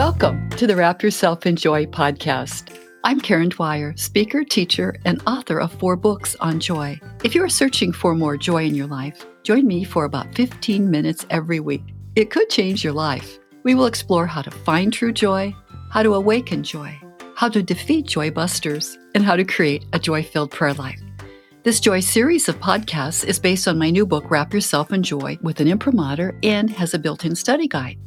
Welcome to the Wrap Yourself in Joy podcast. I'm Karen Dwyer, speaker, teacher, and author of four books on joy. If you are searching for more joy in your life, join me for about 15 minutes every week. It could change your life. We will explore how to find true joy, how to awaken joy, how to defeat joy busters, and how to create a joy filled prayer life. This Joy series of podcasts is based on my new book, Wrap Yourself in Joy, with an imprimatur and has a built in study guide.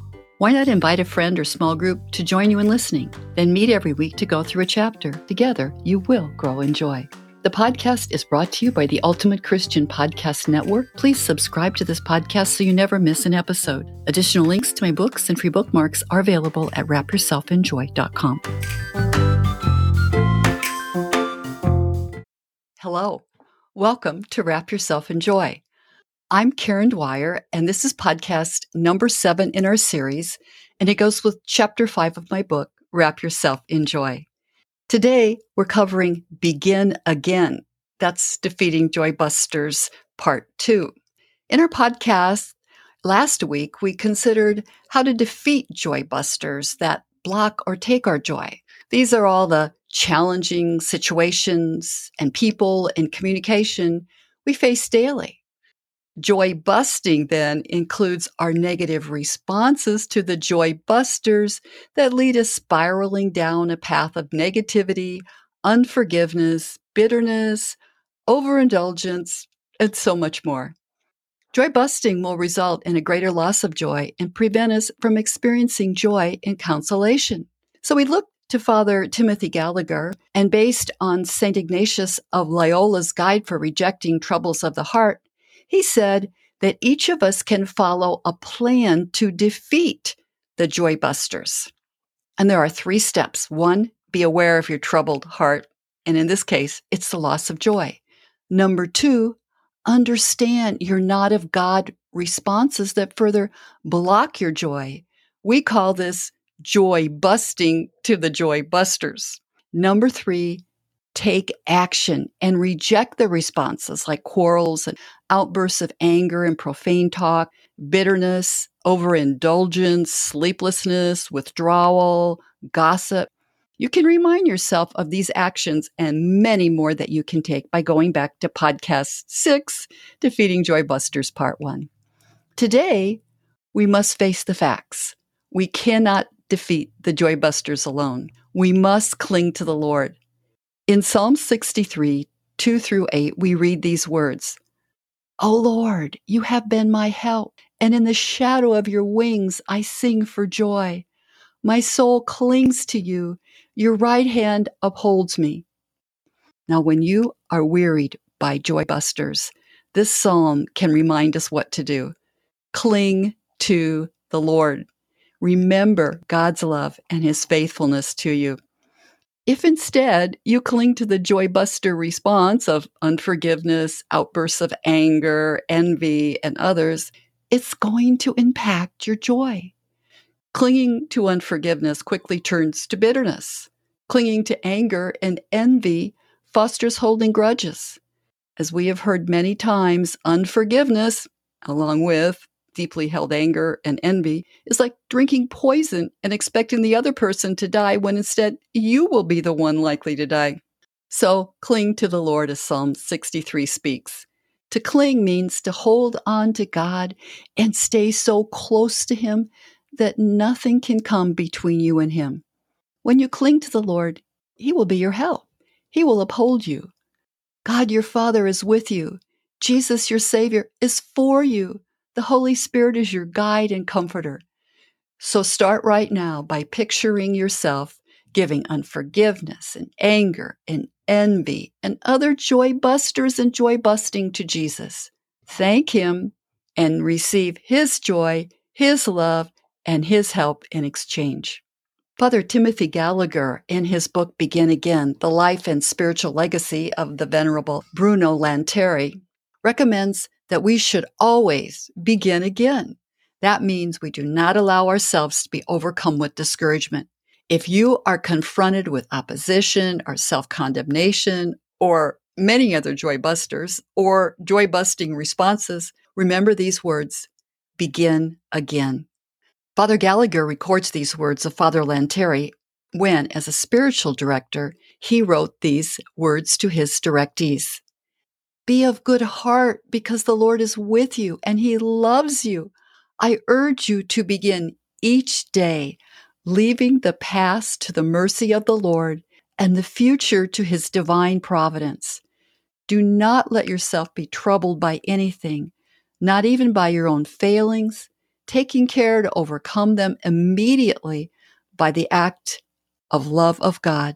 Why not invite a friend or small group to join you in listening? Then meet every week to go through a chapter. Together, you will grow in joy. The podcast is brought to you by the Ultimate Christian Podcast Network. Please subscribe to this podcast so you never miss an episode. Additional links to my books and free bookmarks are available at wrapyourselfinjoy.com. Hello. Welcome to Wrap Yourself in Joy. I'm Karen Dwyer, and this is podcast number seven in our series, and it goes with chapter five of my book, Wrap Yourself in Joy. Today, we're covering Begin Again. That's Defeating Joy Busters, part two. In our podcast last week, we considered how to defeat joy busters that block or take our joy. These are all the challenging situations and people and communication we face daily. Joy busting then includes our negative responses to the joy busters that lead us spiraling down a path of negativity, unforgiveness, bitterness, overindulgence, and so much more. Joy busting will result in a greater loss of joy and prevent us from experiencing joy and consolation. So we look to Father Timothy Gallagher, and based on St. Ignatius of Loyola's Guide for Rejecting Troubles of the Heart, he said that each of us can follow a plan to defeat the joy busters. And there are three steps. One, be aware of your troubled heart. And in this case, it's the loss of joy. Number two, understand you're not of God responses that further block your joy. We call this joy busting to the joy busters. Number three, take action and reject the responses like quarrels and outbursts of anger and profane talk, bitterness, overindulgence, sleeplessness, withdrawal, gossip. You can remind yourself of these actions and many more that you can take by going back to podcast six, Defeating Joy Busters, part one. Today, we must face the facts. We cannot defeat the Joy Busters alone. We must cling to the Lord. In Psalm 63, 2 through 8, we read these words O Lord, you have been my help, and in the shadow of your wings I sing for joy. My soul clings to you, your right hand upholds me. Now, when you are wearied by joy busters, this psalm can remind us what to do. Cling to the Lord. Remember God's love and his faithfulness to you. If instead you cling to the joy buster response of unforgiveness, outbursts of anger, envy, and others, it's going to impact your joy. Clinging to unforgiveness quickly turns to bitterness. Clinging to anger and envy fosters holding grudges. As we have heard many times, unforgiveness, along with deeply held anger and envy is like drinking poison and expecting the other person to die when instead you will be the one likely to die. So cling to the Lord, as Psalm 63 speaks. To cling means to hold on to God and stay so close to Him that nothing can come between you and Him. When you cling to the Lord, He will be your help. He will uphold you. God, your Father, is with you. Jesus, your Savior, is for you. The Holy Spirit is your guide and comforter. So start right now by picturing yourself giving unforgiveness and anger and envy and other joy busters and joy busting to Jesus. Thank Him and receive His joy, His love, and His help in exchange. Father Timothy Gallagher, in his book Begin Again The Life and Spiritual Legacy of the Venerable Bruno Lanteri, recommends that we should always begin again. That means we do not allow ourselves to be overcome with discouragement. If you are confronted with opposition or self condemnation or many other joy busters or joy busting responses, remember these words begin again. Father Gallagher records these words of Father Lanteri when, as a spiritual director, he wrote these words to his directees Be of good heart because the Lord is with you and he loves you. I urge you to begin each day leaving the past to the mercy of the Lord and the future to his divine providence. Do not let yourself be troubled by anything, not even by your own failings, taking care to overcome them immediately by the act of love of God.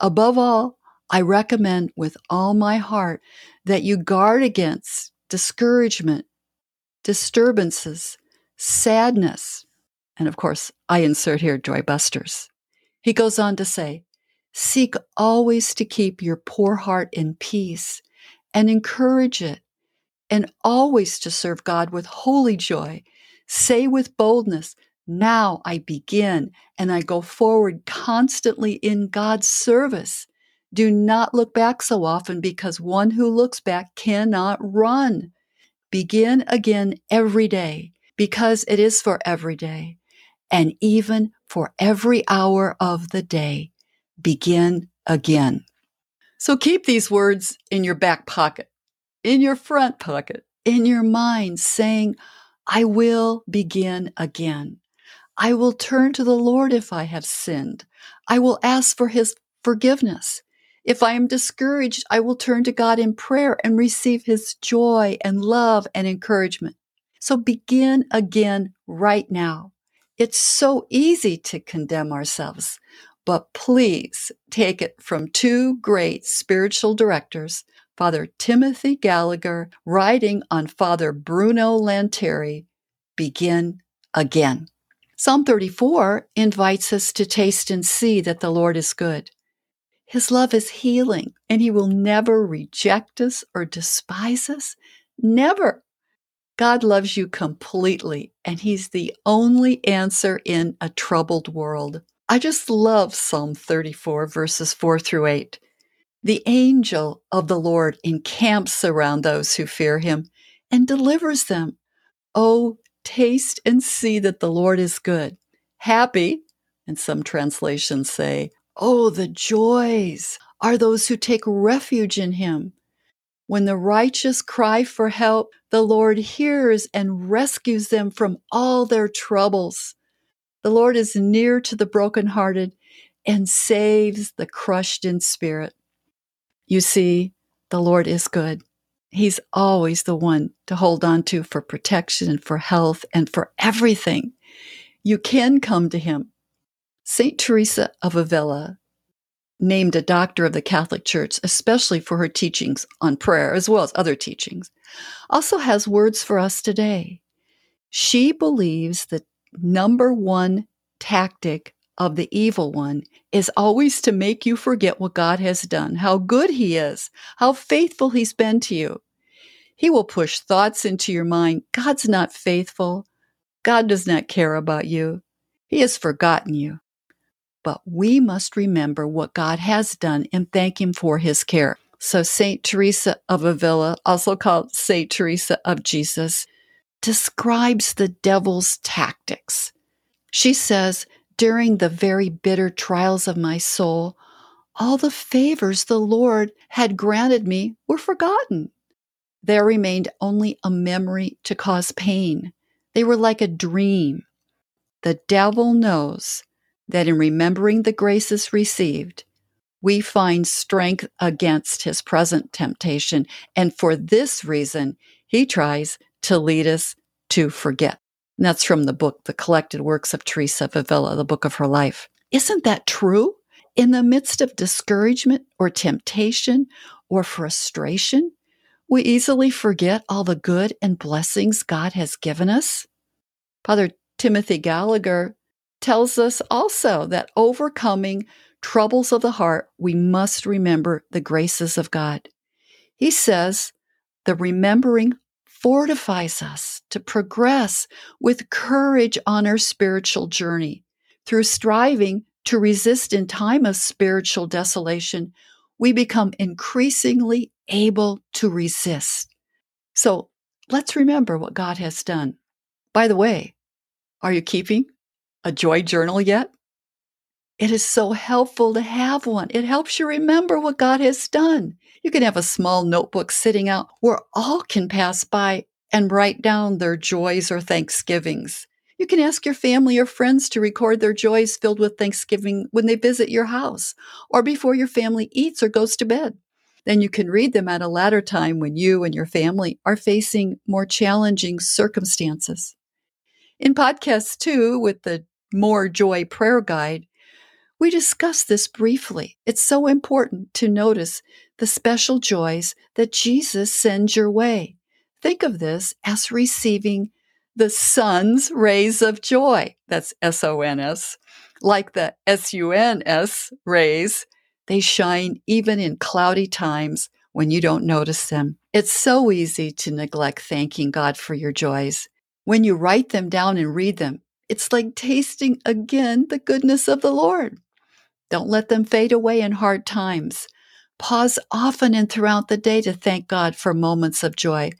Above all, I recommend with all my heart that you guard against discouragement, disturbances, sadness, and of course, I insert here joy busters. He goes on to say, Seek always to keep your poor heart in peace and encourage it, and always to serve God with holy joy. Say with boldness, Now I begin and I go forward constantly in God's service. Do not look back so often because one who looks back cannot run. Begin again every day because it is for every day and even for every hour of the day. Begin again. So keep these words in your back pocket, in your front pocket, in your mind, saying, I will begin again. I will turn to the Lord if I have sinned. I will ask for his forgiveness. If I am discouraged, I will turn to God in prayer and receive his joy and love and encouragement. So begin again right now. It's so easy to condemn ourselves, but please take it from two great spiritual directors, Father Timothy Gallagher writing on Father Bruno Lanteri, begin again. Psalm 34 invites us to taste and see that the Lord is good. His love is healing, and He will never reject us or despise us. Never. God loves you completely, and He's the only answer in a troubled world. I just love Psalm 34, verses 4 through 8. The angel of the Lord encamps around those who fear Him and delivers them. Oh, taste and see that the Lord is good. Happy, and some translations say, Oh, the joys are those who take refuge in Him. When the righteous cry for help, the Lord hears and rescues them from all their troubles. The Lord is near to the brokenhearted and saves the crushed in spirit. You see, the Lord is good. He's always the one to hold on to for protection for health and for everything. You can come to Him. St. Teresa of Avila named a doctor of the Catholic Church, especially for her teachings on prayer, as well as other teachings, also has words for us today. She believes the number one tactic of the evil one is always to make you forget what God has done, how good He is, how faithful He's been to you. He will push thoughts into your mind God's not faithful. God does not care about you. He has forgotten you but we must remember what God has done and thank Him for His care. So, St. Teresa of Avila, also called St. Teresa of Jesus, describes the devil's tactics. She says, During the very bitter trials of my soul, all the favors the Lord had granted me were forgotten. There remained only a memory to cause pain. They were like a dream. The devil knows that in remembering the graces received, we find strength against his present temptation. And for this reason, he tries to lead us to forget. And that's from the book, The Collected Works of Teresa of Avila, the book of her life. Isn't that true? In the midst of discouragement or temptation or frustration, we easily forget all the good and blessings God has given us. Father Timothy Gallagher tells us also that overcoming troubles of the heart, we must remember the graces of God. He says the remembering fortifies us to progress with courage on our spiritual journey. Through striving to resist in time of spiritual desolation, we become increasingly able to resist. So let's remember what God has done. By the way, Are you keeping a joy journal yet? It is so helpful to have one. It helps you remember what God has done. You can have a small notebook sitting out where all can pass by and write down their joys or thanksgivings. You can ask your family or friends to record their joys filled with thanksgiving when they visit your house or before your family eats or goes to bed. Then you can read them at a later time when you and your family are facing more challenging circumstances. In podcast two, with the More Joy Prayer Guide, we discuss this briefly. It's so important to notice the special joys that Jesus sends your way. Think of this as receiving the sun's rays of joy. That's S O N S. Like the S U N S rays they shine even in cloudy times when you don't notice them. It's so easy to neglect thanking God for your joys. When you write them down and read them, it's like tasting again the goodness of the Lord. Don't let them fade away in hard times. Pause often and throughout the day to thank God for moments of joy,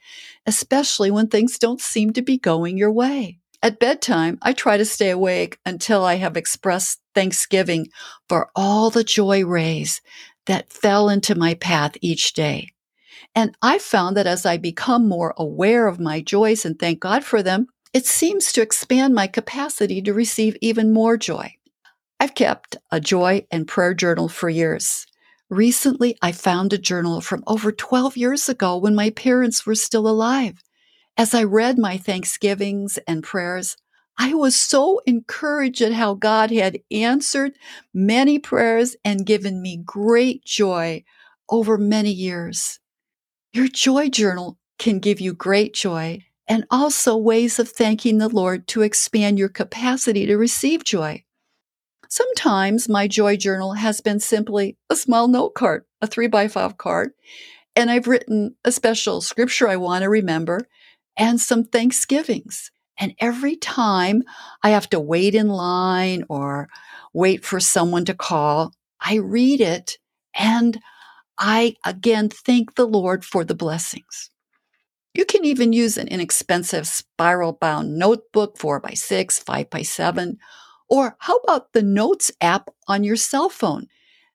especially when things don't seem to be going your way. At bedtime, I try to stay awake until I have expressed thanksgiving for all the joy rays that fell into my path each day. And I found that as I become more aware of my joys and thank God for them, it seems to expand my capacity to receive even more joy. I've kept a joy and prayer journal for years. Recently, I found a journal from over 12 years ago when my parents were still alive. As I read my thanksgivings and prayers, I was so encouraged at how God had answered many prayers and given me great joy over many years. Your joy journal can give you great joy and also ways of thanking the Lord to expand your capacity to receive joy. Sometimes my joy journal has been simply a small note card, a three by five card, and I've written a special scripture I want to remember and some Thanksgivings. And every time I have to wait in line or wait for someone to call, I read it and I again thank the Lord for the blessings. You can even use an inexpensive spiral bound notebook, four by six, five by seven, or how about the Notes app on your cell phone?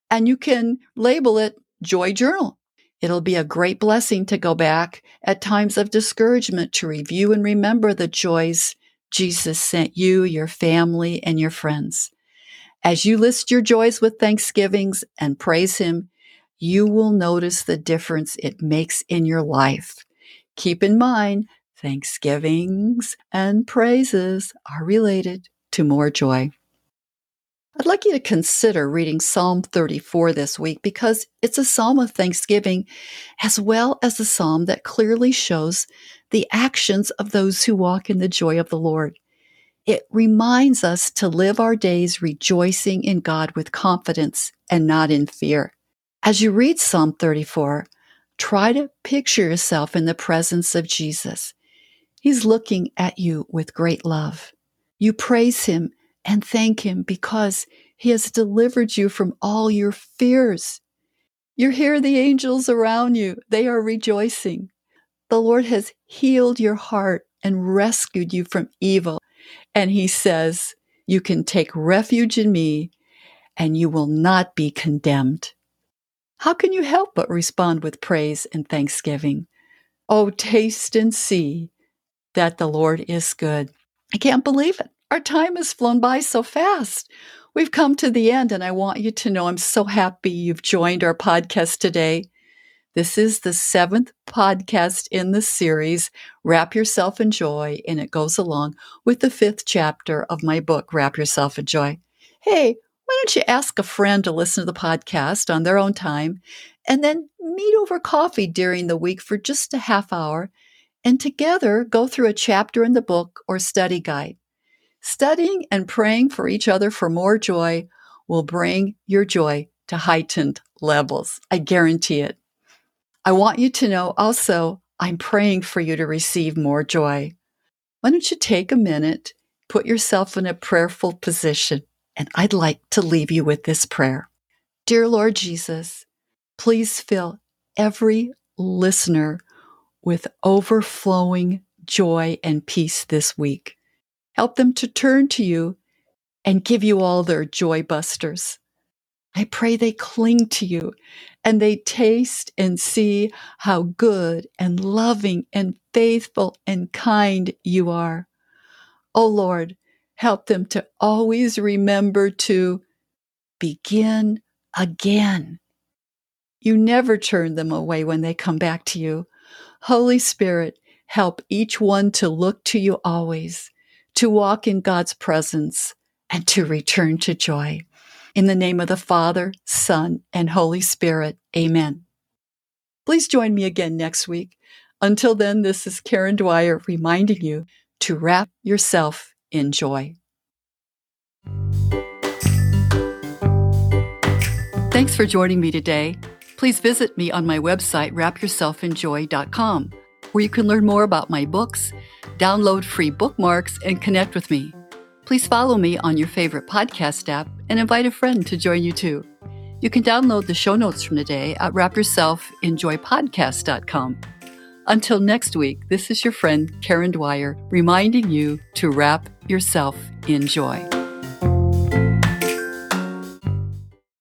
And you can label it Joy Journal. It'll be a great blessing to go back at times of discouragement to review and remember the joys Jesus sent you, your family, and your friends. As you list your joys with thanksgivings and praise Him, you will notice the difference it makes in your life. Keep in mind, thanksgivings and praises are related to more joy. I'd like you to consider reading Psalm 34 this week because it's a psalm of thanksgiving as well as a psalm that clearly shows the actions of those who walk in the joy of the Lord. It reminds us to live our days rejoicing in God with confidence and not in fear. As you read Psalm 34, try to picture yourself in the presence of Jesus. He's looking at you with great love. You praise him and thank Him because He has delivered you from all your fears. You hear the angels around you, they are rejoicing. The Lord has healed your heart and rescued you from evil. And He says, You can take refuge in me and you will not be condemned. How can you help but respond with praise and thanksgiving? Oh, taste and see that the Lord is good. I can't believe it. Our time has flown by so fast. We've come to the end, and I want you to know I'm so happy you've joined our podcast today. This is the seventh podcast in the series, Wrap Yourself in Joy, and it goes along with the fifth chapter of my book, Wrap Yourself in Joy. Hey, why don't you ask a friend to listen to the podcast on their own time and then meet over coffee during the week for just a half hour and together go through a chapter in the book or study guide. Studying and praying for each other for more joy will bring your joy to heightened levels. I guarantee it. I want you to know also, I'm praying for you to receive more joy. Why don't you take a minute, put yourself in a prayerful position, and I'd like to leave you with this prayer. Dear Lord Jesus, please fill every listener with overflowing joy and peace this week. Help them to turn to you and give you all their joy busters. I pray they cling to you and they taste and see how good and loving and faithful and kind you are. Oh Lord, help them to always remember to begin again. You never turn them away when they come back to you. Holy Spirit, help each one to look to you always, to walk in God's presence, and to return to joy. In the name of the Father, Son, and Holy Spirit, amen. Please join me again next week. Until then, this is Karen Dwyer reminding you to wrap yourself in joy. Thanks for joining me today. Please visit me on my website, wrapyourselfinjoy.com, where you can learn more about my books, download free bookmarks, and connect with me. Please follow me on your favorite podcast app and invite a friend to join you too. You can download the show notes from today at wrapyourselfinjoypodcast.com. Until next week, this is your friend Karen Dwyer reminding you to wrap yourself in joy.